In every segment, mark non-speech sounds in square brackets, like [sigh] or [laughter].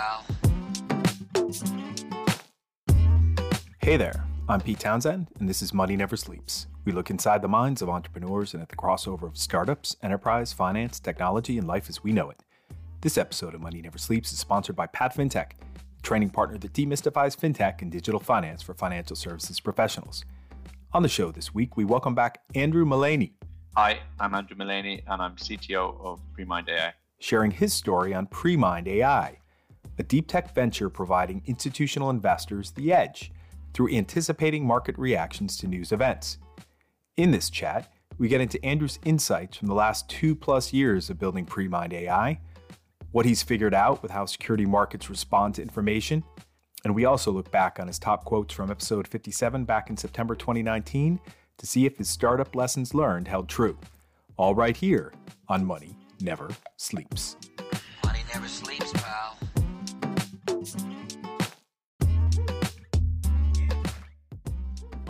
pal. Hey there, I'm Pete Townsend, and this is Money Never Sleeps. We look inside the minds of entrepreneurs and at the crossover of startups, enterprise, finance, technology, and life as we know it. This episode of Money Never Sleeps is sponsored by Pat FinTech, a training partner that demystifies fintech and digital finance for financial services professionals. On the show this week, we welcome back Andrew Mullaney, Hi, I'm Andrew Mullaney, and I'm CTO of Premind AI. sharing his story on Premind AI, a deep tech venture providing institutional investors the edge through anticipating market reactions to news events. In this chat, we get into Andrew's insights from the last two plus years of building Premind AI, what he's figured out with how security markets respond to information, and we also look back on his top quotes from episode 57 back in September 2019 to see if his startup lessons learned held true. All right here on Money Never Sleeps. Money never sleeps, pal.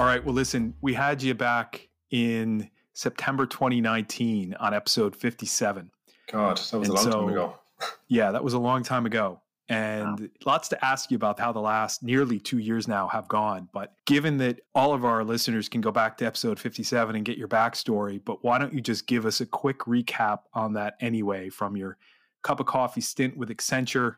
All right. Well, listen, we had you back in September 2019 on episode 57. God, that was And a long so- time ago. [laughs] Yeah, that was a long time ago. And lots to ask you about how the last nearly two years now have gone. But given that all of our listeners can go back to episode 57 and get your backstory, but why don't you just give us a quick recap on that anyway from your cup of coffee stint with Accenture,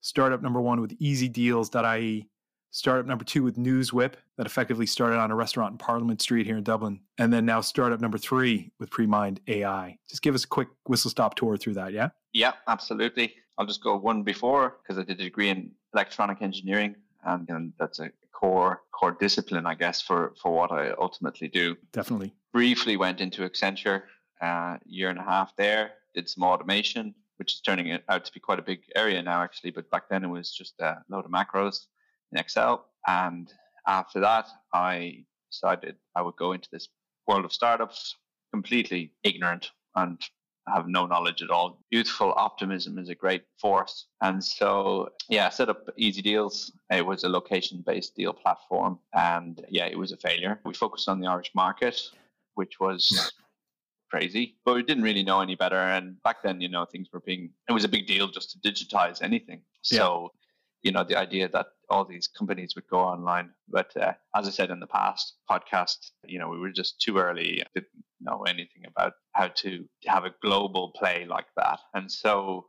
startup number one with easydeals.ie, startup number two with NewsWhip that effectively started on a restaurant in Parliament Street here in Dublin, and then now startup number three with Premind AI. Just give us a quick whistle stop tour through that, yeah? Yeah, absolutely. I'll just go one before because I did a degree in electronic engineering, and, and that's a core core discipline, I guess, for for what I ultimately do. Definitely. Briefly went into Accenture, uh, year and a half there. Did some automation, which is turning out to be quite a big area now, actually. But back then it was just a load of macros in Excel. And after that, I decided I would go into this world of startups, completely ignorant and have no knowledge at all. Youthful optimism is a great force. And so, yeah, I set up Easy Deals. It was a location based deal platform. And yeah, it was a failure. We focused on the Irish market, which was crazy, but we didn't really know any better. And back then, you know, things were being, it was a big deal just to digitize anything. So, you know, the idea that all these companies would go online. But uh, as I said in the past podcast, you know, we were just too early, didn't know anything about how to have a global play like that. And so,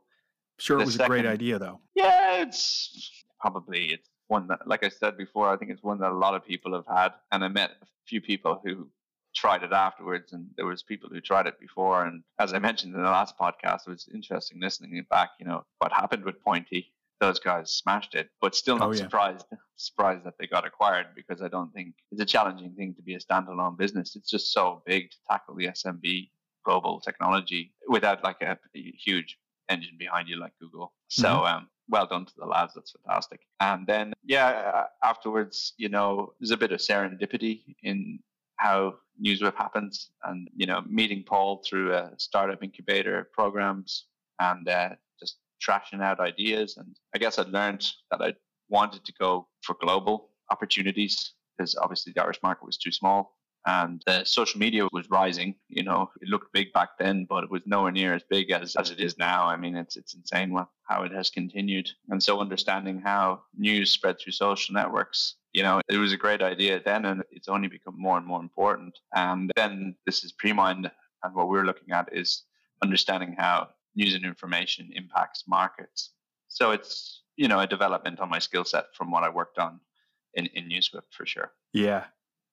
Sure, it was a great idea, though. yeah, it's probably it's one that, like I said before, I think it's one that a lot of people have had. And I met a few people who tried it afterwards, and there was people who tried it before. And as I mentioned in the last podcast, it was interesting listening back. You know what happened with Pointy. Those guys smashed it, but still not Oh, yeah. surprised [laughs] surprised that they got acquired because I don't think it's a challenging thing to be a standalone business. It's just so big to tackle the SMB global technology without like a, a huge engine behind you like Google. So um, well done to the lads. That's fantastic. And then yeah, uh, afterwards, you know, there's a bit of serendipity in how NewsWhip happens, and you know, meeting Paul through a startup incubator programs and uh, trashing out ideas. And I guess I learned that I wanted to go for global opportunities because obviously the Irish market was too small and uh, social media was rising. You know, it looked big back then, but it was nowhere near as big as, as it is now. I mean, it's it's insane what, how it has continued. And so, understanding how news spread through social networks, you know, it was a great idea then, and it's only become more and more important. And then this is Premind, and what we're looking at is understanding how news and information impacts markets. So it's you know a development on my skill set from what I worked on in in NewsWhip for sure. Yeah.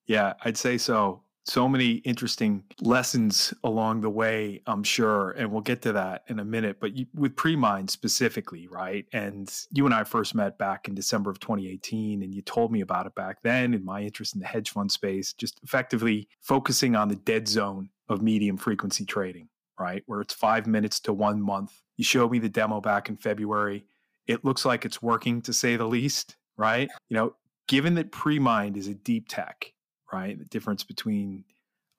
Yeah, I'd say so. So many interesting lessons along the way, I'm sure. And we'll get to that in a minute. But you, with Premind specifically, right? And you and I first met back in December of 2018, and you told me about it back then and my interest in the hedge fund space, just effectively focusing on the dead zone of medium frequency trading, right? Where it's five minutes to one month. You showed me the demo back in February. It looks like it's working to say the least, right? You know, given that Premind is a deep tech, right? The difference between,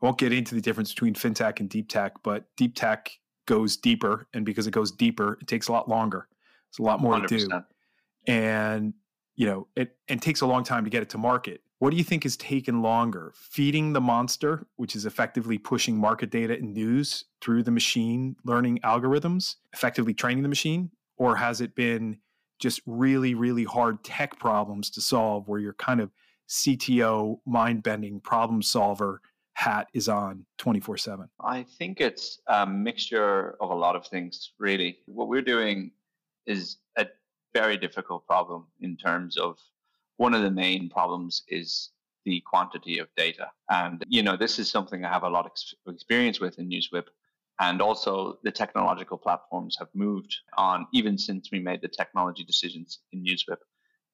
I won't get into the difference between fintech and deep tech, but deep tech goes deeper. And because it goes deeper, it takes a lot longer. It's a lot more to do. And, you know, it, it takes a long time to get it to market. What do you think has taken longer? Feeding the monster, which is effectively pushing market data and news through the machine learning algorithms, effectively training the machine? Or has it been just really, really hard tech problems to solve where you're kind of CTO mind bending problem solver hat is on 24 7? I think it's a mixture of a lot of things, really. What we're doing is a very difficult problem in terms of one of the main problems is the quantity of data. And, you know, this is something I have a lot of experience with in NewsWhip. And also, the technological platforms have moved on even since we made the technology decisions in NewsWhip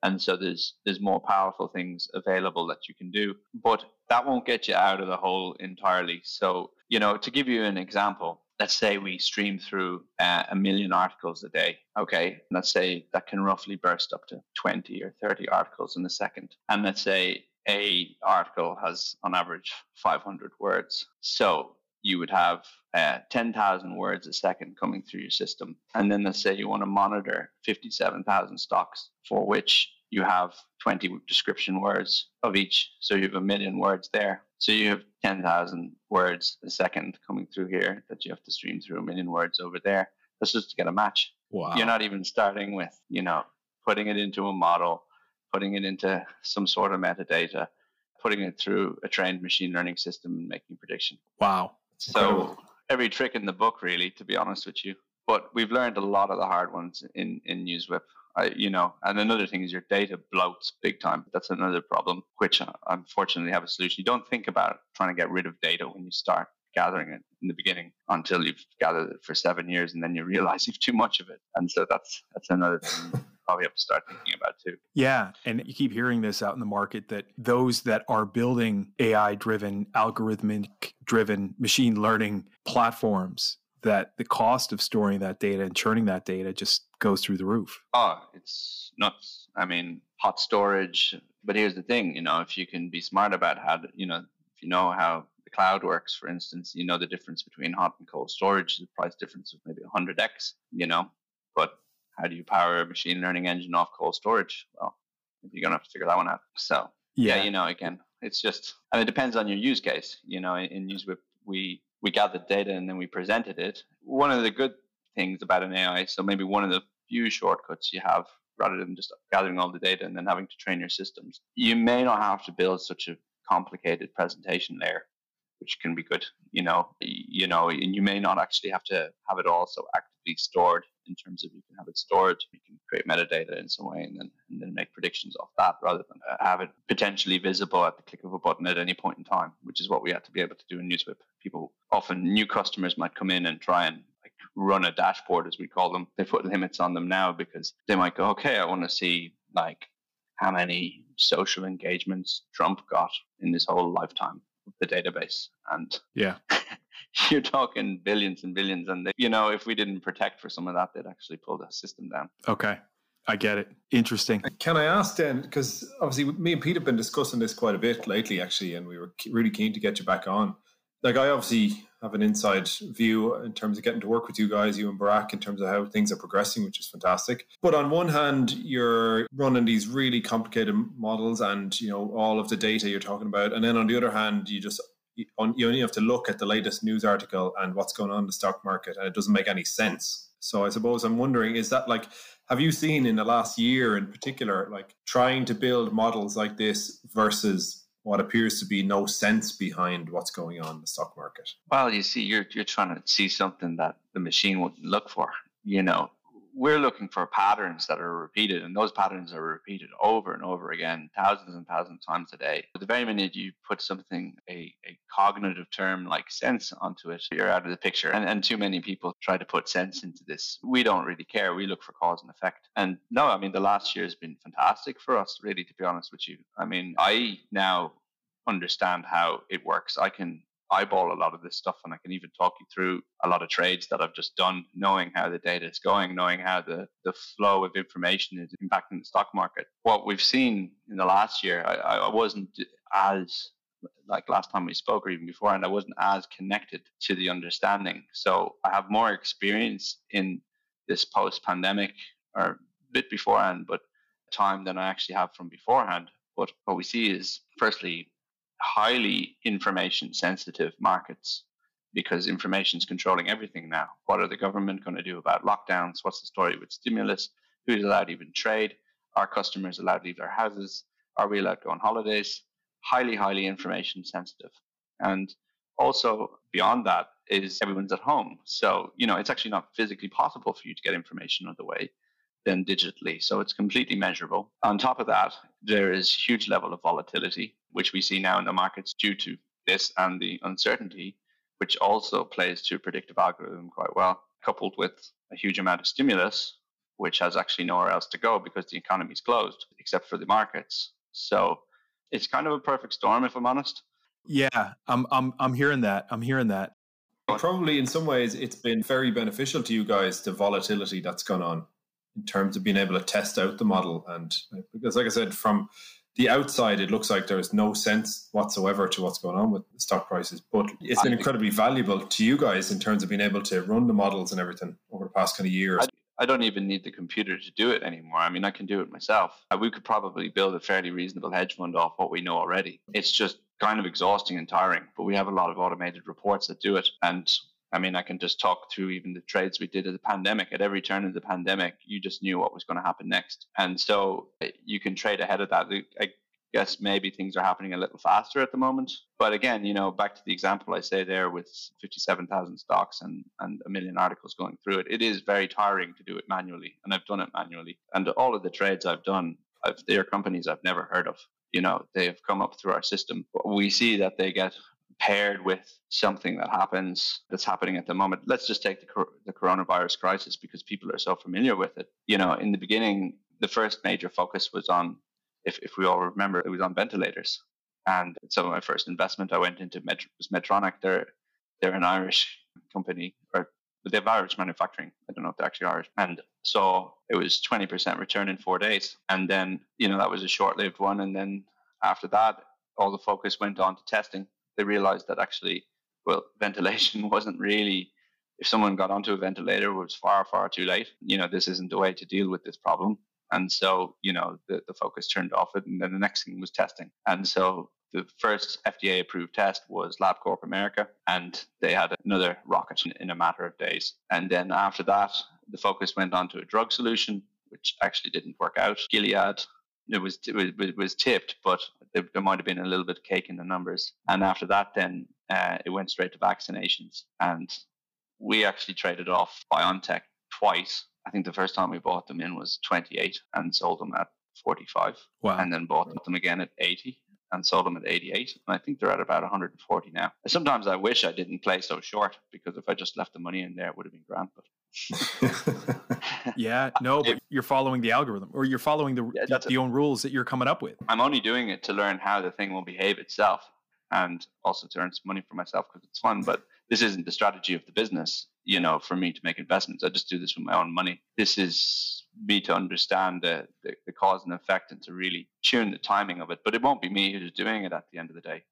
and so there's there's more powerful things available that you can do but that won't get you out of the hole entirely so you know to give you an example let's say we stream through uh, a million articles a day okay let's say that can roughly burst up to 20 or 30 articles in a second and let's say a article has on average 500 words so you would have uh, 10,000 words a second coming through your system. And then let's say you want to monitor 57,000 stocks for which you have 20 description words of each. So you have a million words there. So you have 10,000 words a second coming through here that you have to stream through a million words over there. That's just to get a match. Wow. You're not even starting with, you know, putting it into a model, putting it into some sort of metadata, putting it through a trained machine learning system and making prediction. Wow. So every trick in the book, really, to be honest with you. But we've learned a lot of the hard ones in in NewsWhip. I, you know, and another thing is your data bloats big time. That's another problem, which uh, unfortunately have a solution. You don't think about trying to get rid of data when you start gathering it in the beginning until you've gathered it for seven years, and then you realize [laughs] you've too much of it. And so that's that's another thing [laughs] probably have to start thinking about too. Yeah. And you keep hearing this out in the market that those that are building AI driven, algorithmic driven machine learning platforms, that the cost of storing that data and churning that data just goes through the roof. Oh, it's nuts. I mean, hot storage. But here's the thing, you know, if you can be smart about how, to, you know, if you know how the cloud works, for instance, you know the difference between hot and cold storage, the price difference of maybe 100x, you know, but how do you power a machine learning engine off cold storage? Well, you're going to have to figure that one out. So, yeah. yeah, you know, again, it's just, and it depends on your use case. You know, in NewsWhip, we, we gathered data and then we presented it. One of the good things about an AI, so maybe one of the few shortcuts you have rather than just gathering all the data and then having to train your systems, you may not have to build such a complicated presentation layer which can be good. You know, you know, and you may not actually have to have it all so actively stored in terms of you can have it stored, you can create metadata in some way, and then and then make predictions off that rather than uh, have it potentially visible at the click of a button at any point in time, which is what we had to be able to do in NewsWhip. People often new customers might come in and try and like run a dashboard as we call them. They put limits on them now because they might go, okay, I want to see like how many social engagements Trump got in his whole lifetime the database. And yeah, [laughs] you're talking billions and billions. And, they, you know, if we didn't protect for some of that, they'd actually pull the system down. Okay. I get it. Interesting. Can I ask then, because obviously me and Pete have been discussing this quite a bit lately, actually, and we were really keen to get you back on. Like, I obviously have an inside view in terms of getting to work with you guys, you and Barack, in terms of how things are progressing, which is fantastic. But on one hand, you're running these really complicated models and, you know, all of the data you're talking about. And then on the other hand, you just you only have to look at the latest news article and what's going on in the stock market, and it doesn't make any sense. So I suppose I'm wondering, is that like, have you seen in the last year in particular, like trying to build models like this versus what appears to be no sense behind what's going on in the stock market. Well, you see, you're you're trying to see something that the machine wouldn't look for. You know, we're looking for patterns that are repeated, and those patterns are repeated over and over again, thousands and thousands of times a day. But the very minute you put something, a, a cognitive term like sense onto it, you're out of the picture. And, and too many people try to put sense into this. We don't really care. We look for cause and effect. And no, I mean, the last year has been fantastic for us, really, to be honest with you. I mean, I now understand how it works. I can eyeball a lot of this stuff and I can even talk you through a lot of trades that I've just done, knowing how the data is going, knowing how the, the flow of information is impacting the stock market. What we've seen in the last year, I, I wasn't as like last time we spoke or even before, and I wasn't as connected to the understanding. So I have more experience in this post pandemic or a bit beforehand, but time than I actually have from beforehand. But what we see is firstly highly information sensitive markets because information is controlling everything now. What are the government going to do about lockdowns? What's the story with stimulus? Who's allowed to even trade? Are customers allowed to leave their houses? Are we allowed to go on holidays? Highly, highly information sensitive. And also beyond that is everyone's at home. So, you know, it's actually not physically possible for you to get information other way than digitally. So it's completely measurable. On top of that, there is huge level of volatility, which we see now in the markets due to this and the uncertainty, which also plays to predictive algorithm quite well, coupled with a huge amount of stimulus, which has actually nowhere else to go because the economy is closed except for the markets. So it's kind of a perfect storm, if I'm honest. Yeah, I'm I'm I'm hearing that. I'm hearing that. Probably in some ways it's been very beneficial to you guys the volatility that's gone on in terms of being able to test out the model and because like I said from the outside it looks like there's no sense whatsoever to what's going on with stock prices but it's been incredibly valuable to you guys in terms of being able to run the models and everything over the past kind of years. I don't even need the computer to do it anymore. I mean, I can do it myself. Uh, we could probably build a fairly reasonable hedge fund off what we know already. It's just kind of exhausting and tiring, but we have a lot of automated reports that do it. And I mean, I can just talk through even the trades we did at the pandemic. At every turn of the pandemic, you just knew what was going to happen next. And so uh, you can trade ahead of that. I guess maybe things are happening a little faster at the moment. But again, you know, back to the example I say there with 57,000 stocks and, and a million articles going through it, it is very tiring to do it manually. And I've done it manually. And all of the trades I've done, I've, they are companies I've never heard of. You know, they have come up through our system. We see that they get paired with something that happens that's happening at the moment. Let's just take the, the coronavirus crisis because people are so familiar with it. You know, in the beginning, the first major focus was on if, if we all remember, it was on ventilators. And so my first investment I went into Med- was Medtronic. They're they're an Irish company, or they have Irish manufacturing. I don't know if they're actually Irish. And so it was 20% return in four days. And then, you know, that was a short lived one. And then after that, all the focus went on to testing. They realized that actually, well, [laughs] ventilation wasn't really, if someone got onto a ventilator, it was far, far too late. You know, this isn't the way to deal with this problem. And so, you know, the, the focus turned off it. And then the next thing was testing. And so the first FDA approved test was LabCorp America, and they had another rocket in a matter of days. And then after that, the focus went on to a drug solution, which actually didn't work out. Gilead, it was it was, tipped, but there, there, might have been a little bit of cake in the numbers. And after that, then uh, it went straight to vaccinations, and we actually traded off BioNTech twice I think the first time we bought them in was 28 and sold them at 45. Wow. And then bought them again at 80 and sold them at 88. And I think they're at about 140 now. Sometimes I wish I didn't play so short because if I just left the money in there, it would have been grand. But [laughs] yeah, no, but you're following the algorithm or you're following the, yeah, the, the own rules that you're coming up with. I'm only doing it to learn how the thing will behave itself and also to earn some money for myself because it's fun. But this isn't the strategy of the business you know, for me to make investments. I just do this with my own money. This is me to understand the, the, the, cause and effect and to really tune the timing of it. But it won't be me who's doing it at the end of the day.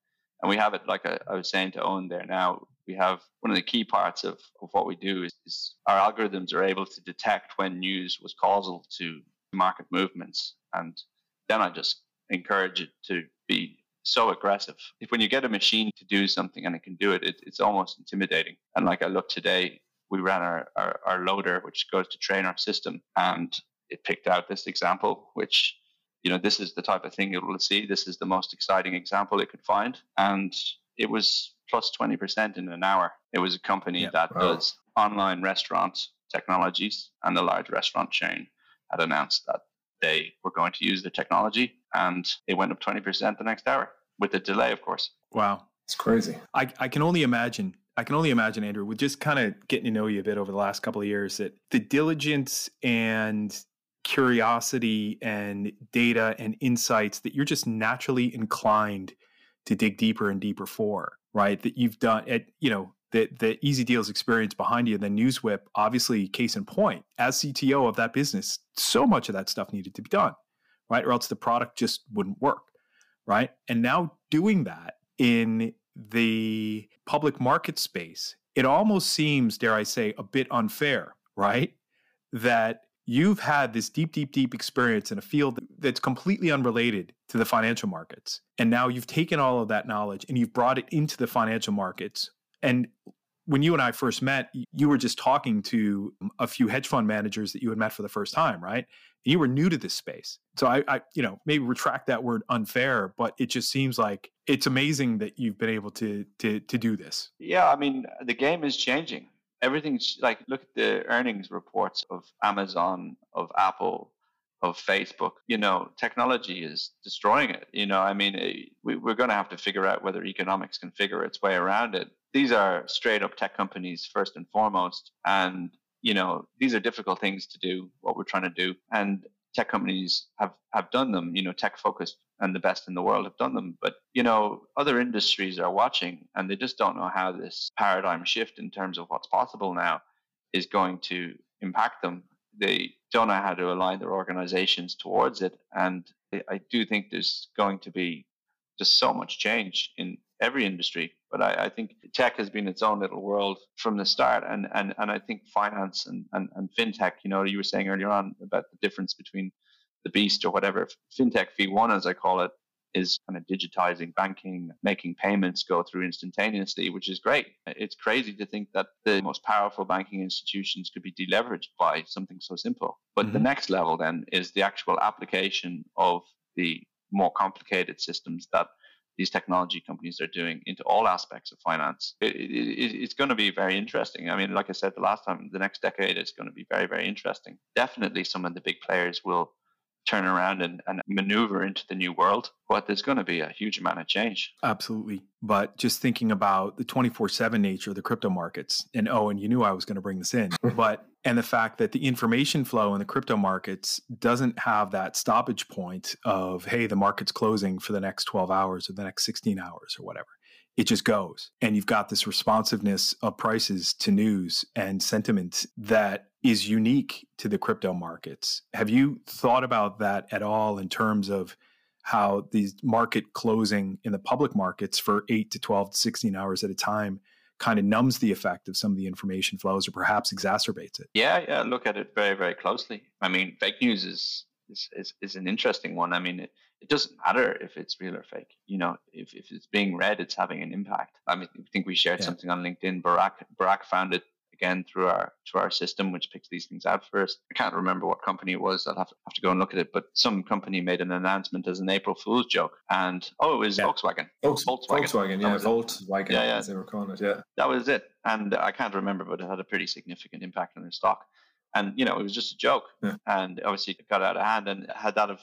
And we have it, like I, I was saying to Owen there now, we have one of the key parts of, of what we do is, is our algorithms are able to detect when news was causal to market movements. And then I just encourage it to be so aggressive. If when you get a machine to do something and it can do it, it, it's almost intimidating. And like I look today, we ran our, our, our loader, which goes to train our system, and it picked out this example, which you know this is the type of thing it will see. This is the most exciting example it could find, and it was plus plus twenty percent in an hour. It was a company yeah. that wow. does online restaurant technologies, and the large restaurant chain had announced that they were going to use the technology, and it went up twenty percent the next hour with a delay, of course. Wow, it's crazy. I I can only imagine I can only imagine, Andrew, with just kind of getting to know you a bit over the last couple of years, that the diligence and curiosity and data and insights that you're just naturally inclined to dig deeper and deeper for, right? That you've done at, you know, the, the Easy Deals experience behind you, the NewsWhip, obviously, case in point, as CTO of that business, so much of that stuff needed to be done, right? Or else the product just wouldn't work, right? And now doing that in the public market space, it almost seems, dare I say, a bit unfair, right? That you've had this deep, deep, deep experience in a field that's completely unrelated to the financial markets. And now you've taken all of that knowledge and you've brought it into the financial markets. And when you and I first met, you were just talking to um, a few hedge fund managers that you had met for the first time, right? And you were new to this space. So I, I, you know, maybe retract that word unfair, but it just seems like it's amazing that you've been able to to to do this. Yeah, I mean, the game is changing. Everything's like look at the earnings reports of Amazon, of Apple, of Facebook. You know, technology is destroying it. You know, I mean, eh, we, we're going to have to figure out whether economics can figure its way around it. These are straight up tech companies first and foremost, and you know, these are difficult things to do. What we're trying to do, and tech companies have have done them. You know, tech focused and the best in the world have done them. But you know, other industries are watching, and they just don't know how this paradigm shift in terms of what's possible now is going to impact them they don't know how to align their organizations towards it. And I do think there's going to be just so much change in every industry. But I, I, think tech has been its own little world from the start. And, and, and I think finance and, and, and fintech, you know, you were saying earlier on about the difference between the beast or whatever, fintech V1, as I call it, is kind of digitizing banking, making payments go through instantaneously, which is great. It's crazy to think that the most powerful banking institutions could be deleveraged by something so simple. But mm-hmm. the next level then is the actual application of the more complicated systems that these technology companies are doing into all aspects of finance. It, it, it's going to be very interesting. I mean, like I said the last time, the next decade is going to be very, very interesting. Definitely some of the big players will turn around and, and maneuver into the new world. But there's going to be a huge amount of change. Absolutely. But just thinking about the 24 7 nature of the crypto markets, and oh, and you knew I was going to bring this in, [laughs] but and the fact that the information flow in the crypto markets doesn't have that stoppage point of, hey, the market's closing for the next 12 hours or the next 16 hours or whatever it just goes. And you've got this responsiveness of prices to news and sentiment that is unique to the crypto markets. Have you thought about that at all in terms of how these market closing in the public markets for 8 to 12 to 16 hours at a time kind of numbs the effect of some of the information flows or perhaps exacerbates it? Yeah, yeah, look at it very very closely. I mean, fake news is is, is, is an interesting one. I mean, it, it doesn't matter if it's real or fake. You know, if, if it's being read, it's having an impact. I mean, I think we shared yeah. something on LinkedIn. Barack Barack found it again through our through our system, which picks these things out first. I can't remember what company it was. I'll have to, have to go and look at it. But some company made an announcement as an April Fool's joke, and oh, it was yeah. Volkswagen. Volkswagen. Volkswagen, yeah, Volkswagen, yeah, yeah. as they were calling it. Yeah, that was it. And I can't remember, but it had a pretty significant impact on their stock and you know it was just a joke yeah. and obviously it got out of hand and had that of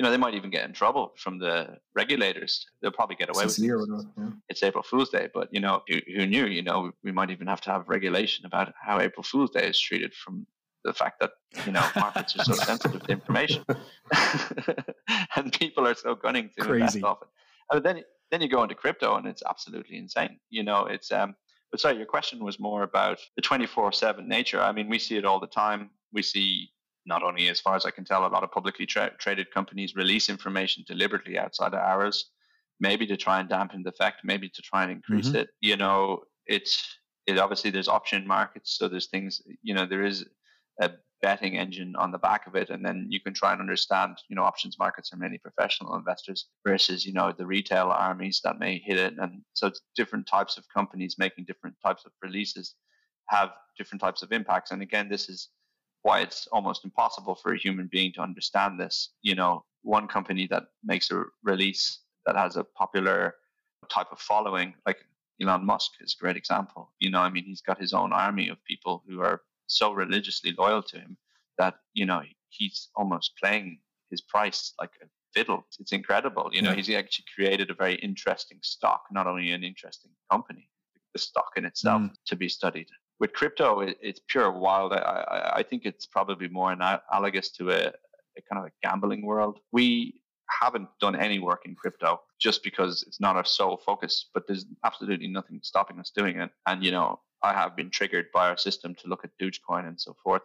you know they might even get in trouble from the regulators they'll probably get away it's with it yeah. it's april fool's day but you know who, who, knew you know we might even have to have regulation about how april fool's day is treated from the fact that you know markets are so [laughs] sensitive to information [laughs] and people are so gunning to Crazy. invest often and then then you go into crypto and it's absolutely insane you know it's um but sorry, your question was more about the 24 7 nature. I mean, we see it all the time. We see not only, as far as I can tell, a lot of publicly tra- traded companies release information deliberately outside of hours, maybe to try and dampen the effect, maybe to try and increase mm-hmm. it. You know, it's it obviously there's option markets, so there's things. You know, there is a betting engine on the back of it and then you can try and understand you know options markets are mainly professional investors versus you know the retail armies that may hit it and so it's different types of companies making different types of releases have different types of impacts and again this is why it's almost impossible for a human being to understand this you know one company that makes a release that has a popular type of following like Elon Musk is a great example. You know, I mean, he's got his own army of people who are so religiously loyal to him that you know he's almost playing his price like a fiddle. It's incredible. You know, yeah. he's actually created a very interesting stock, not only an interesting company, the stock in itself mm. to be studied. With crypto, it, it's pure wild. I, I, think it's probably more analogous to a, a kind of a gambling world. We haven't done any work in crypto just because it's not our sole focus, but there's absolutely nothing stopping us doing it. And, you know, I have been triggered by our system to look at Dogecoin and so forth.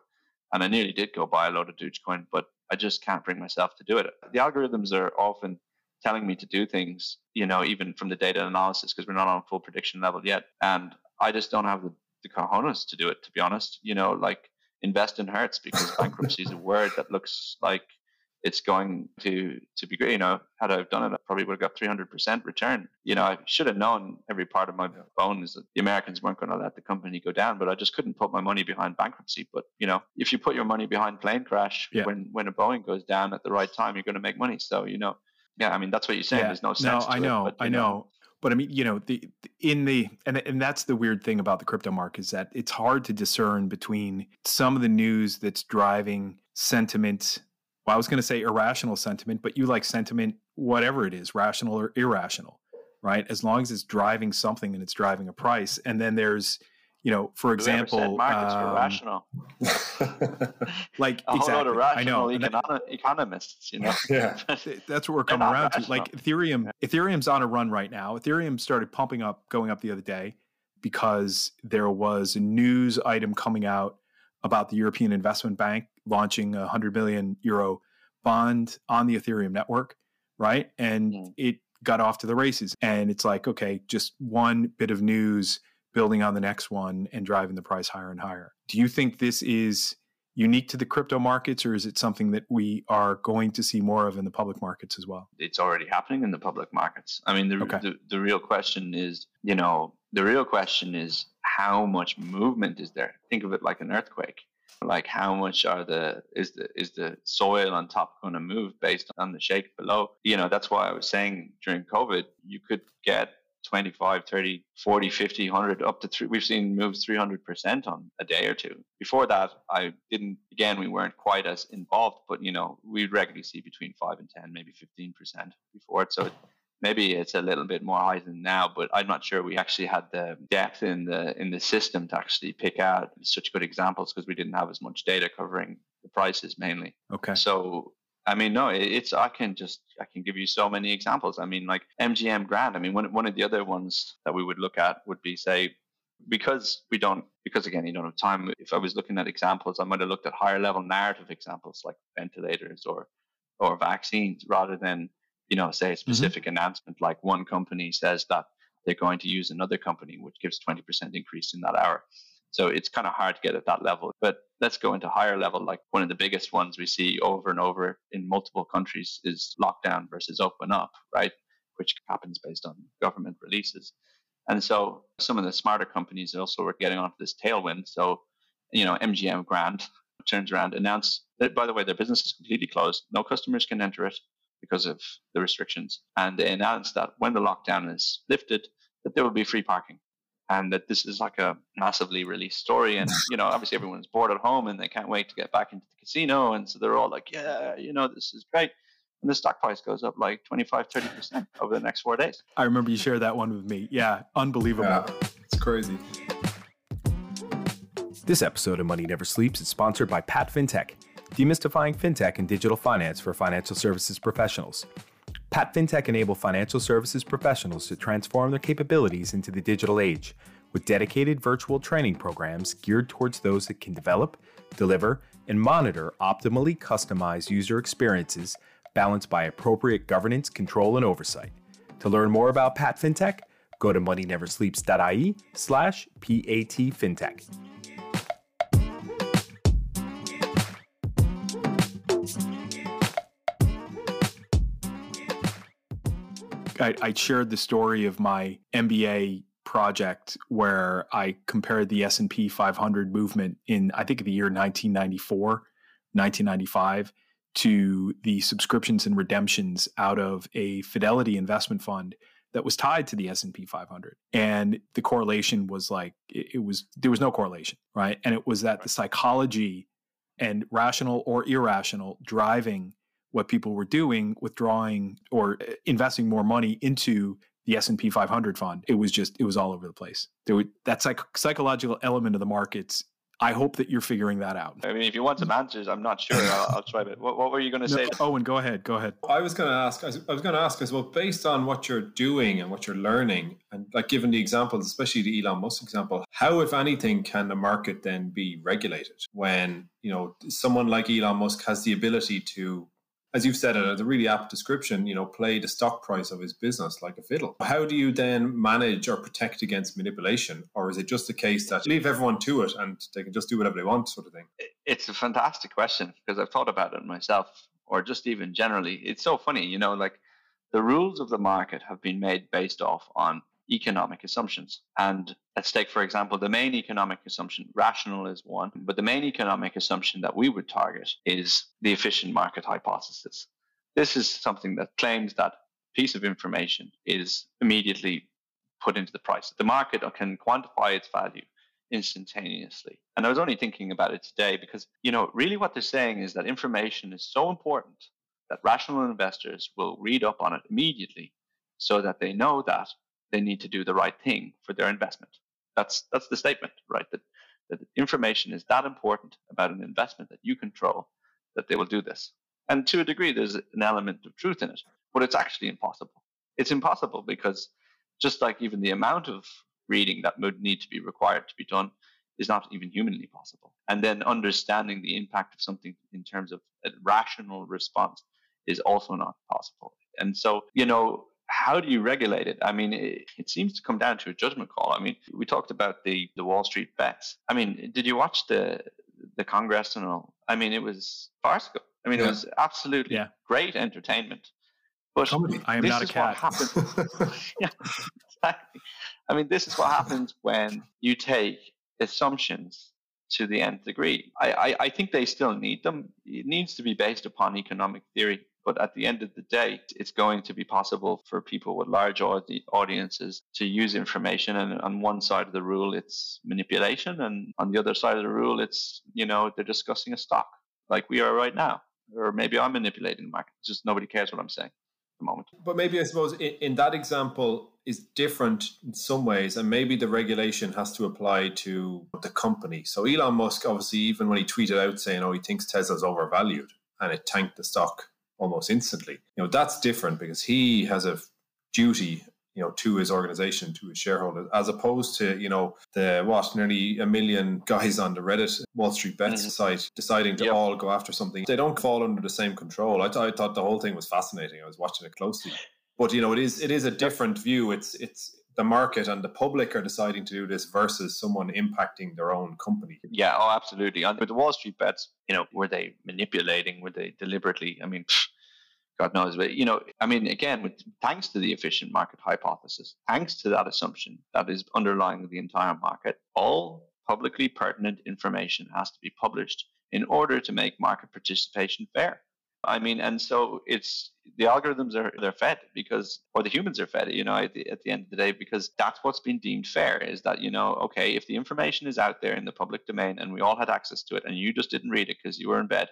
And I nearly did go buy a load of Dogecoin, but I just can't bring myself to do it. The algorithms are often telling me to do things, you know, even from the data analysis, because we're not on full prediction level yet. And I just don't have the, the cojones to do it, to be honest. You know, like invest in Hertz because [laughs] bankruptcy is a word that looks like it's going to to be great. You know, had I done it, I probably would have got 300% return. You know, I should have known every part of my yeah. bones that the Americans weren't going to let the company go down, but I just couldn't put my money behind bankruptcy. But you know, if you put your money behind plane crash yeah. when when a Boeing goes down at the right time, you're going to make money. So you know, yeah, I mean that's what you're saying. Yeah. There's no sense. No, I know, it, but, I know. know. But I mean, you know, the in the and and that's the weird thing about the crypto market is that it's hard to discern between some of the news that's driving sentiment well, I was going to say irrational sentiment, but you like sentiment, whatever it is, rational or irrational, right? As long as it's driving something and it's driving a price. And then there's, you know, for example, markets um, rational. [laughs] like a exactly, whole lot of I know. Econo- economists, you know. [laughs] yeah, [laughs] that's what we're coming around rational. to. Like Ethereum, Ethereum's on a run right now. Ethereum started pumping up, going up the other day because there was a news item coming out about the European Investment Bank launching a 100 million euro bond on the Ethereum network, right? And mm. it got off to the races. And it's like, okay, just one bit of news building on the next one and driving the price higher and higher. Do you think this is unique to the crypto markets or is it something that we are going to see more of in the public markets as well? It's already happening in the public markets. I mean, the, okay. the, the real question is, you know, the real question is how much movement is there? Think of it like an earthquake like how much are the is the is the soil on top going to move based on the shake below you know that's why i was saying during covid you could get 25 30 40 50 100 up to three we've seen moves 300% on a day or two before that i didn't again we weren't quite as involved but you know we regularly see between 5 and 10 maybe 15% before it so maybe it's a little bit more high than now, but I'm not sure we actually had the depth in the in the system to actually pick out such good examples because we didn't have as much data covering the prices mainly. Okay. So I mean, no, it's I can just I can give you so many examples. I mean, like MGM Grand. I mean, one one of the other ones that we would look at would be say because we don't because again you don't have time. If I was looking at examples, I might have looked at higher level narrative examples like ventilators or or vaccines rather than you know, say a mm-hmm. specific mm-hmm. announcement like one company says that they're going to use another company, which gives 20% increase in that hour. So it's kind of hard to get at that level. But let's go into higher level. Like one of the biggest ones we see over and over in multiple countries is lockdown versus open up, right? Which happens based on government releases. And so some of the smarter companies also were getting onto this tailwind. So, you know, MGM Grand [laughs] turns around, announce that, by the way, their business is completely closed. No customers can enter it because of the restrictions. And they announced that when the lockdown is lifted, that there will be free parking. And that this is like a massively released story. And, [laughs] you know, obviously everyone's bored at home and they can't wait to get back into the casino. And so they're all like, yeah, you know, this is great. And the stock price goes up like 25, 30% over the next four days. I remember you shared that one with me. Yeah, unbelievable. Yeah, it's crazy. This episode of Money Never Sleeps is sponsored by Pat FinTech demystifying fintech and digital finance for financial services professionals. Pat FinTech enable financial services professionals to transform their capabilities into the digital age with dedicated virtual training programs geared towards those that can develop, deliver, and monitor optimally customized user experiences balanced by appropriate governance, control, and oversight. To learn more about Pat FinTech, go to moneyneversleeps.ie slash PAT I, I shared the story of my MBA project where I compared the S&P 500 movement in I think the year 1994, 1995 to the subscriptions and redemptions out of a Fidelity investment fund that was tied to the S&P 500 and the correlation was like it, it was there was no correlation right? And it was that the psychology and rational or irrational driving what people were doing, withdrawing or uh, investing more money into the S&P 500 fund. It was just, it was all over the place. There were, that psych- psychological element of the markets I hope that you're figuring that out. I mean, if you want some answers, I'm not sure. I'll, I'll try it. What, what, were you going to say? Owen, go ahead. Go ahead. I was going to ask. I was, was going to ask as well, based on what you're doing and what you're learning, and like given the examples, especially the Elon Musk example, how, if anything, can the market then be regulated when you know someone like Elon Musk has the ability to as you've said it, as a really apt description, you know, play the stock price of his business like a fiddle. How do you then manage or protect against manipulation? Or is it just a case that leave everyone to it and they can just do whatever they want, sort of thing? It's a fantastic question because I've thought about it myself. or just even generally, it's so funny, you know, like the rules of the market have been made based off on economic assumptions. And let's take, for example, the main economic assumption, rational is one, but the main economic assumption that we would target is the efficient market hypothesis. This is something that claims that piece of information is immediately put into the price. The market can quantify its value instantaneously. And I was only thinking about it today because, you know, really what they're saying is that information is so important that rational investors will read up on it immediately so that they know that they need to do the right thing for their investment. That's that's the statement, right? That that information is that important about an investment that you control that they will do this. And to a degree, there's an element of truth in it, but it's actually impossible. It's impossible because just like even the amount of reading that would need to be required to be done is not even humanly possible. And then understanding the impact of something in terms of a rational response is also not possible. And so, you know, how do you regulate it? I mean, it, it, seems to come down to a judgment call. I mean, we talked about the the Wall Street bets. I mean, did you watch the the Congress and all? I mean, it was farcical. I mean, yeah. it was absolutely yeah. great entertainment. But I am not a cat. yeah, [laughs] exactly. [laughs] I mean, this is what happens when you take assumptions to the nth degree. I, I, I think they still need them. It needs to be based upon economic theory. But at the end of the day, it's going to be possible for people with large audiences to use information. And on one side of the rule, it's manipulation. And on the other side of the rule, it's, you know, they're discussing a stock like we are right now. Or maybe I'm manipulating the market. It's Just nobody cares what I'm saying at the moment. But maybe I suppose in, in that example, is different in some ways, and maybe the regulation has to apply to the company. So Elon Musk, obviously, even when he tweeted out saying, "Oh, he thinks Tesla's overvalued," and it tanked the stock almost instantly. You know, that's different because he has a duty, you know, to his organization, to his shareholders, as opposed to, you know, the what, nearly a million guys on the Reddit Wall Street Bets mm-hmm. site deciding to yep. all go after something. They don't fall under the same control. I, th- I thought the whole thing was fascinating. I was watching it closely. But you know, it is it is a different view. It's it's the market and the public are deciding to do this versus someone impacting their own company. Yeah, oh, absolutely. And with the Wall Street bets, you know, were they manipulating? Were they deliberately? I mean, God knows, but you know, I mean, again, with thanks to the efficient market hypothesis, thanks to that assumption that is underlying the entire market, all publicly pertinent information has to be published in order to make market participation fair. I mean, and so it's the algorithms are they're fed because, or the humans are fed, you know, at the, at the end of the day, because that's what's been deemed fair is that, you know, okay, if the information is out there in the public domain and we all had access to it and you just didn't read it because you were in bed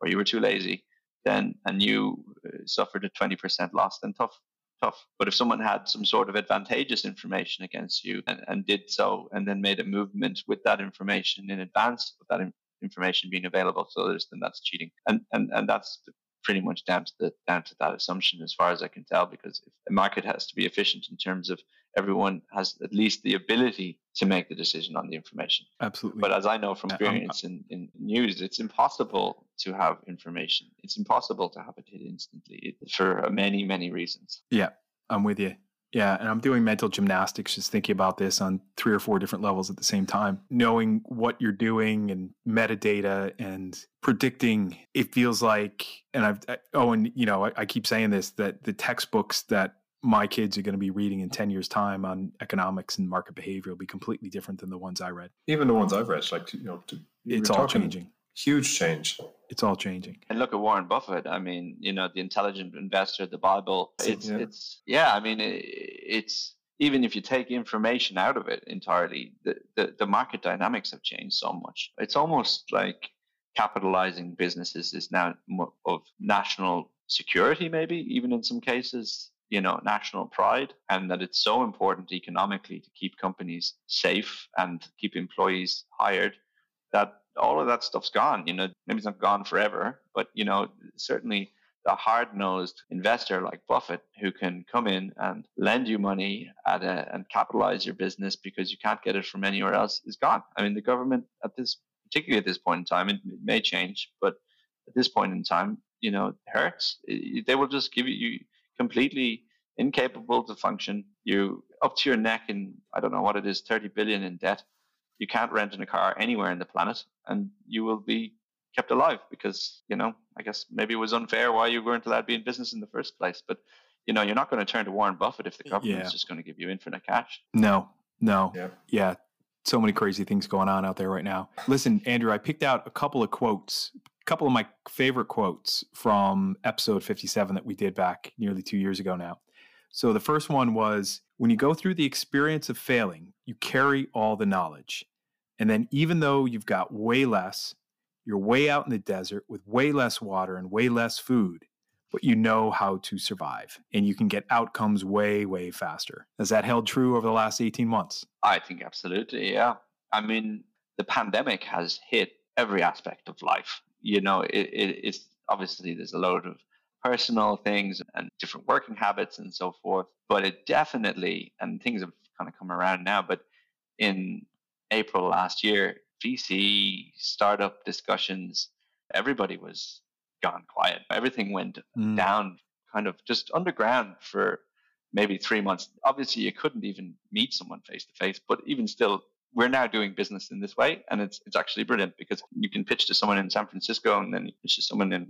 or you were too lazy, then, and you uh, suffered a 20% loss, then tough, tough. But if someone had some sort of advantageous information against you and, and did so and then made a movement with that information in advance of that information being available to others, then that's cheating. And and and that's pretty much down to the down to that assumption as far as I can tell, because if the market has to be efficient in terms of everyone has at least the ability to make the decision on the information. Absolutely. But as I know from experience in, in news, it's impossible to have information. It's impossible to have it hit instantly for many, many reasons. Yeah, I'm with you. Yeah, and I'm doing mental gymnastics just thinking about this on three or four different levels at the same time. Knowing what you're doing and metadata and predicting, it feels like, and I've, I, oh, and you know, I, I keep saying this that the textbooks that my kids are going to be reading in 10 years time on economics and market behavior will be completely different than the ones I read. Even the ones um, I've read, like, you know, to, it's all changing. Huge change. It's all changing. And look at Warren Buffett. I mean, you know, the intelligent investor, the Bible. It's yeah. it's yeah. I mean, it, it's even if you take information out of it entirely, the, the the market dynamics have changed so much. It's almost like capitalizing businesses is now of national security, maybe even in some cases you know national pride and that it's so important economically to keep companies safe and keep employees hired that all of that stuff's gone. You know, maybe it's not gone forever, but you know, certainly the hard-nosed investor like Buffett who can come in and lend you money at a, and capitalize your business because you can't get it from anywhere else is gone. I mean, the government at this, particularly at this point in time, it, it may change, but at this point in time, you know, it hurts. It, they will just give you completely incapable to function. You up to your neck in I don't know what it is, 30 billion in debt you can't rent in a car anywhere in the planet, and you will be kept alive because you know I guess maybe it was unfair why you weren't allowed to be in business in the first place. But you know you're not going to turn to Warren Buffett if the government's Yeah. just going to give you infinite cash. No, no. Yeah. Yeah. So many crazy things going on out there right now. Listen, Andrew, I picked out a couple of quotes, a couple of my favorite quotes from episode 57 that we did back nearly two years ago now. So the first one was when you go through the experience of failing, you carry all the knowledge. And then even though you've got way less, you're way out in the desert with way less water and way less food, but you know how to survive and you can get outcomes way, way faster. Has that held true over the last 18 months? I think absolutely, yeah. I mean, the pandemic has hit every aspect of life. You know, it, it, it's obviously there's a load of personal things and different working habits and so forth, but it definitely, and things have kind of come around now, but in April last year, VC startup discussions, everybody was gone quiet. Everything went Mm. down kind of just underground for maybe three months. Obviously, you couldn't even meet someone face to face, but even still, we're now doing business in this way, and it's it's actually brilliant because you can pitch to someone in San Francisco and then you pitch to someone in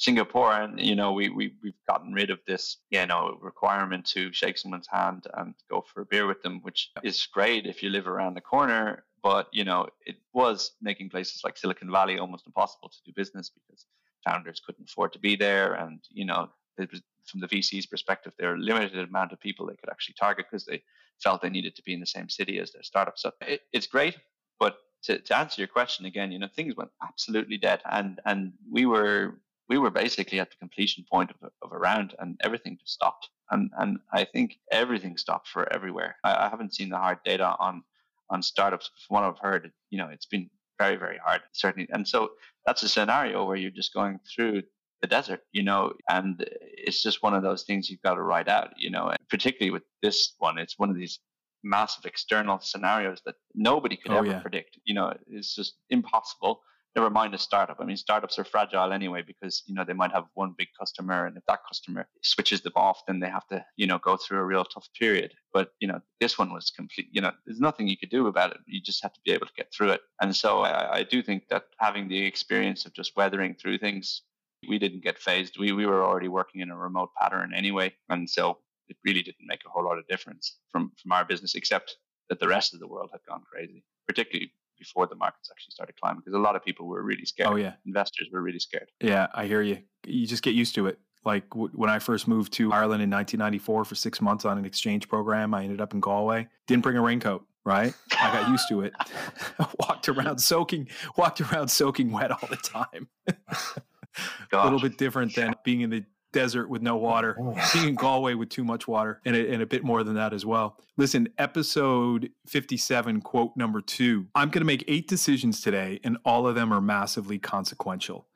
Singapore, and you know we we we've gotten rid of this you know requirement to shake someone's hand and go for a beer with them, which is great if you live around the corner. But you know it was making places like Silicon Valley almost impossible to do business because founders couldn't afford to be there, and you know was, from the VC's perspective, there are a limited amount of people they could actually target because they felt they needed to be in the same city as their startup. So it, it's great, but to, to answer your question again, you know, things went absolutely dead, and and we were we were basically at the completion point of a, of a round, and everything just stopped. And and I think everything stopped for everywhere. I, I haven't seen the hard data on on startups. From what I've heard, you know, it's been very very hard, certainly. And so that's a scenario where you're just going through the desert, you know, and it's just one of those things you've got to ride out, you know, and particularly with this one, it's one of these massive external scenarios that nobody could Oh, ever yeah. predict. You know, it's just impossible. Never mind a startup. I mean, startups are fragile anyway because, you know, they might have one big customer and if that customer switches them off, then they have to, you know, go through a real tough period. But, you know, this one was complete, you know, there's nothing you could do about it. You just have to be able to get through it. And so I, I do think that having the experience of just weathering through things we didn't get phased. We we were already working in a remote pattern anyway, and so it really didn't make a whole lot of difference from from our business, except that the rest of the world had gone crazy, particularly before the markets actually started climbing, because a lot of people were really scared. Oh, yeah. investors were really scared. Yeah, I hear you. You just get used to it. Like w- when I first moved to Ireland in 1994 for six months on an exchange program, I ended up in Galway. Didn't bring a raincoat, right? I got used to it. [laughs] walked around soaking, walked around soaking wet all the time. [laughs] a little bit different than being in the desert with no water, oh. being in Galway with too much water, and a, and a bit more than that as well. Listen, episode 57, quote number two I'm going to make eight decisions today, and all of them are massively consequential.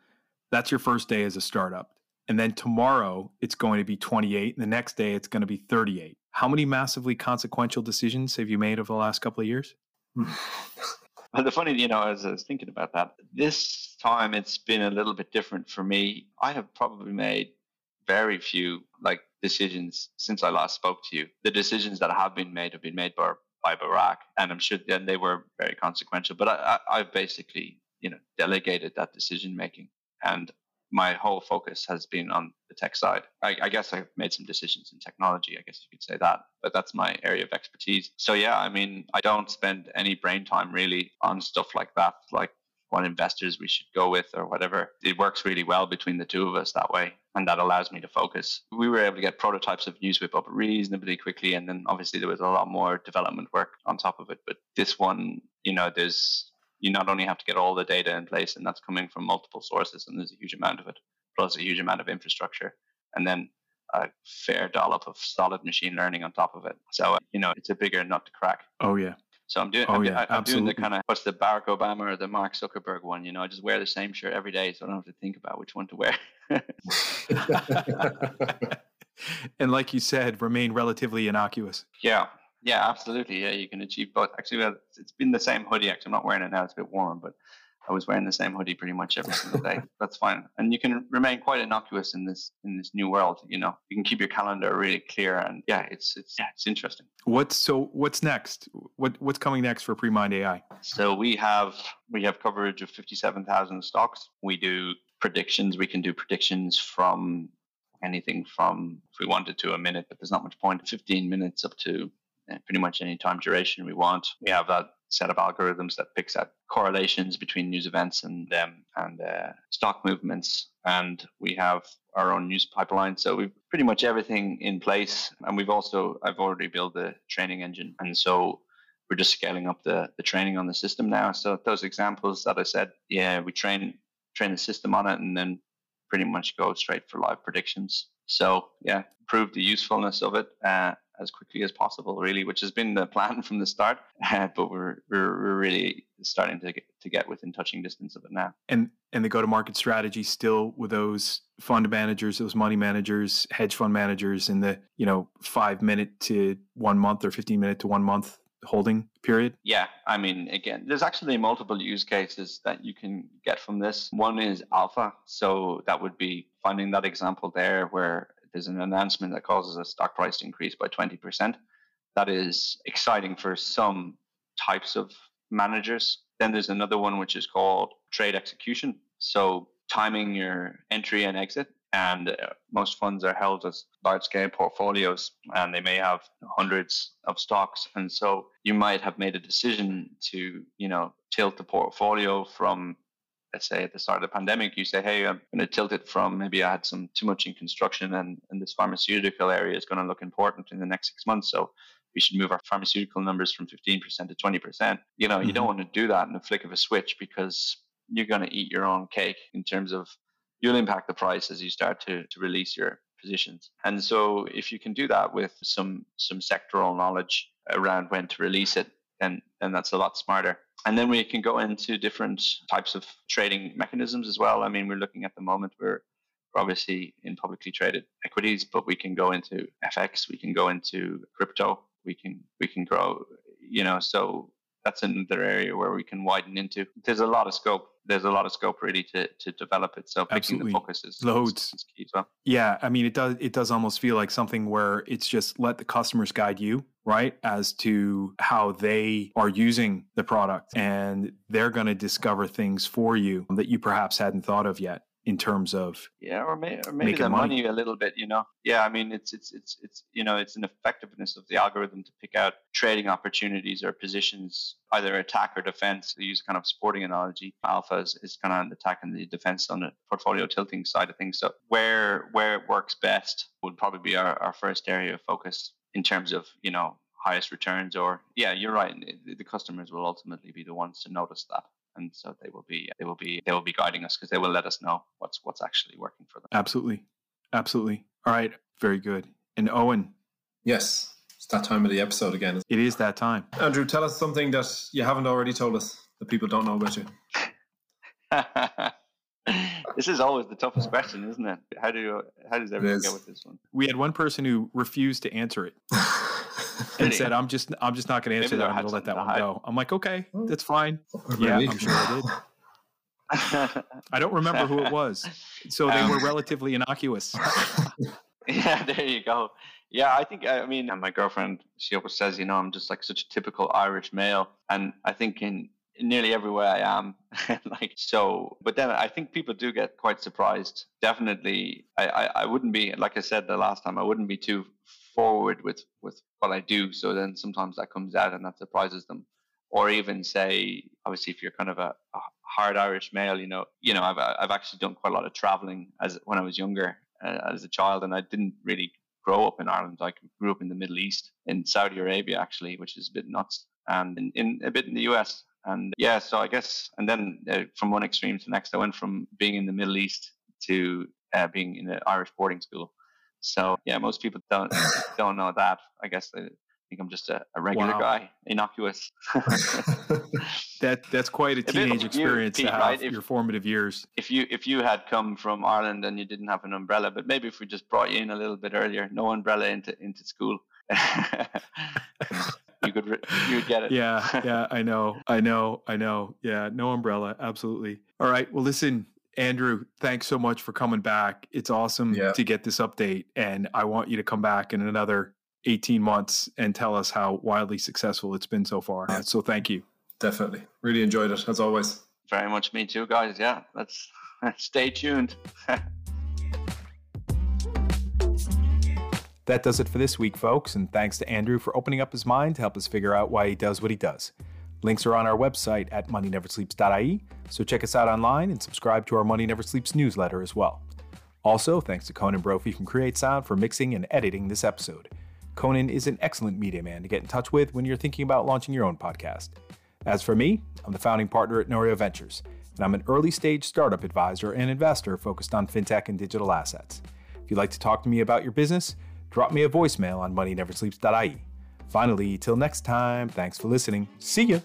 That's your first day as a startup. And then tomorrow it's going to be 28, and the next day it's going to be 38. How many massively consequential decisions have you made over the last couple of years? [laughs] The funny, you know, as I was thinking about that, this time it's been a little bit different for me. I have probably made very few like decisions since I last spoke to you. The decisions that have been made have been made by, by Barack, and I'm sure then they were very consequential. But I, I, I've basically, you know, delegated that decision making, and my whole focus has been on the tech side. I, I guess I've made some decisions in technology. I guess you could say that, but that's my area of expertise. So yeah, I mean, I don't spend any brain time really on stuff like that, like what investors we should go with or whatever. It works really well between the two of us that way. And that allows me to focus. We were able to get prototypes of NewsWhip up reasonably quickly. And then obviously there was a lot more development work on top of it. But this one, you know, there's, you not only have to get all the data in place and that's coming from multiple sources and there's a huge amount of it, plus a huge amount of infrastructure. And then a fair dollop of solid machine learning on top of it. So, you know, it's a bigger nut to crack. Oh, yeah. So I'm doing, Oh, I'm, yeah, I'm doing the kind of what's the Barack Obama or the Mark Zuckerberg one. You know, I just wear the same shirt every day, so I don't have to think about which one to wear. [laughs] and like you said, remain relatively innocuous. yeah, yeah, absolutely. Yeah, you can achieve both. Actually, well, it's been the same hoodie. Actually, I'm not wearing it now; it's a bit warm, but I was wearing the same hoodie pretty much every single day. [laughs] That's fine, and you can remain quite innocuous in this in this new world. You know, you can keep your calendar really clear, and yeah, it's it's yeah, it's interesting. What's so? What's next? What what's coming next for Premind AI? So we have we have coverage of fifty seven thousand stocks. We do predictions. We can do predictions from anything from if we wanted to a minute, but there's not much point. Fifteen minutes up to uh, pretty much any time duration we want. We have that set of algorithms that picks out correlations between news events and them and uh, stock movements. And we have our own news pipeline. So we've pretty much everything in place. And we've also, I've already built the training engine. And so we're just scaling up the, the training on the system now. So those examples that I said, yeah, we train train the system on it and then pretty much go straight for live predictions. So yeah, prove the usefulness of it. Uh, as quickly as possible, really, which has been the [laughs] plan from the start. Uh, [laughs] but we're, we're, we're really starting to get to get within touching distance of it now. And and the go to market strategy still with those fund managers, those money managers, hedge fund managers in the you know five minute to one month or fifteen minute to one month holding period? Yeah, I mean, again, there's actually multiple use cases that you can get from this. One is alpha, so that would be finding that example there where there's an announcement that causes a stock price to increase by 20%. That is exciting for some types of managers. Then there's another one which is called trade execution. So timing your entry and exit. And uh, most funds are held as large scale portfolios and they may have hundreds of stocks. And so you might have made a decision to, you know, tilt the portfolio from let's say at the start of the pandemic, you say, hey, I'm going to tilt it from maybe I had some too much in construction and, and this pharmaceutical area is going to look important in the next six months. So we should move our pharmaceutical numbers from 15% to 20%. You know, mm-hmm. you don't want to do that in a flick of a switch because you're going to eat your own cake in terms of you'll impact the price as you start to, to release your positions. And so if you can do that with some some sectoral knowledge around when to release it, then then that's a lot smarter. And then we can go into different types of trading mechanisms as well. I mean, we're looking at the moment we're obviously in publicly traded equities, but we can go into FX, we can go into crypto, we can we can grow, you know, so that's another area where we can widen into. There's a lot of scope there's a lot of scope really to to develop it. So picking Absolutely. the focus is loads is key as well. Yeah, I mean it does it does almost feel like something where it's just let the customers guide you right as to how they are using the product and they're going to discover things for you that you perhaps hadn't thought of yet in terms of yeah or, may, or maybe the money. money. a little bit you know yeah i mean it's it's it's it's you know it's an effectiveness of the algorithm to pick out trading opportunities or positions either attack or defense to use kind of sporting analogy alpha is, is kind of an attack and the defense on the portfolio tilting side of things so where where it works best would probably be our, our first area of focus in terms of you know highest returns or yeah you're right the customers will ultimately be the ones to notice that and so they will be they will be they will be guiding us because they will let us know what's what's actually working for them. Absolutely. Absolutely. All right. Very good. And owen. Yes. It's that time of the episode again. It is that time. Andrew tell us something that you haven't already told us that people don't know about you. [laughs] This is always the toughest question isn't it? How do you, how does everyone get with this one? We had one person who refused to answer it [laughs] and said, "I'm just, I'm just not going to answer that. I'm going to let that one go." I'm like, "Okay, that's fine." Yeah, I'm sure I did. [laughs] I don't remember who it was, so they um, were relatively innocuous. [laughs] yeah, there you go. Yeah, I think I mean my girlfriend. She always says, you know, I'm just like such a typical Irish male, and I think in nearly everywhere I am. [laughs] like so, but then I think people do get quite surprised. Definitely, I, I, I wouldn't be like I said the last time. I wouldn't be too forward with with what I do. So then sometimes that comes out and that surprises them. Or even say, obviously, if you're kind of a, a hard Irish male, you know, you know, I've I've actually done quite a lot of traveling as when I was younger uh, as a child, and I didn't really grow up in Ireland. I grew up in the Middle East, in Saudi Arabia, actually, which is a bit nuts, and in, in a bit in the US. And yeah, so I guess, and then uh, from one extreme to the next, I went from being in the Middle East to uh, being in an Irish boarding school. So yeah, most people don't [laughs] don't know that. I guess they think I'm just a, a regular wow. guy, innocuous. [laughs] that that's quite a teenage a experience you, Pete, to have right? if, your formative years. If you if you had come from Ireland and you didn't have an umbrella, but maybe if we just brought you in a little bit earlier, no umbrella into into school. [laughs] you could you would get it. Yeah, yeah, I know, I know, I know. Yeah, no umbrella, absolutely. All right, well, listen, Andrew, thanks so much for coming back. It's awesome Yeah. to get this update, and I want you to come back in another 18 months and tell us how wildly successful it's been so far. Yeah. So thank you. Definitely. Really enjoyed it, as always. Very much me too, guys. Yeah, let's [laughs] stay tuned. [laughs] That does it for this week, folks, and thanks to Andrew for opening up his mind to help us figure out why he does what he does. Links are on our website at moneyneversleeps.ie, so check us out online and subscribe to our Money Never Sleeps newsletter as well. Also, thanks to Conan Brophy from Create Sound for mixing and editing this episode. Conan is an excellent media man to get in touch with when you're thinking about launching your own podcast. As for me, I'm the founding partner at Norio Ventures, and I'm an early stage startup advisor and investor focused on fintech and digital assets. If you'd like to talk to me about your business, drop me a voicemail on moneyneversleeps.ie. Finally, till next time, thanks for listening. See ya!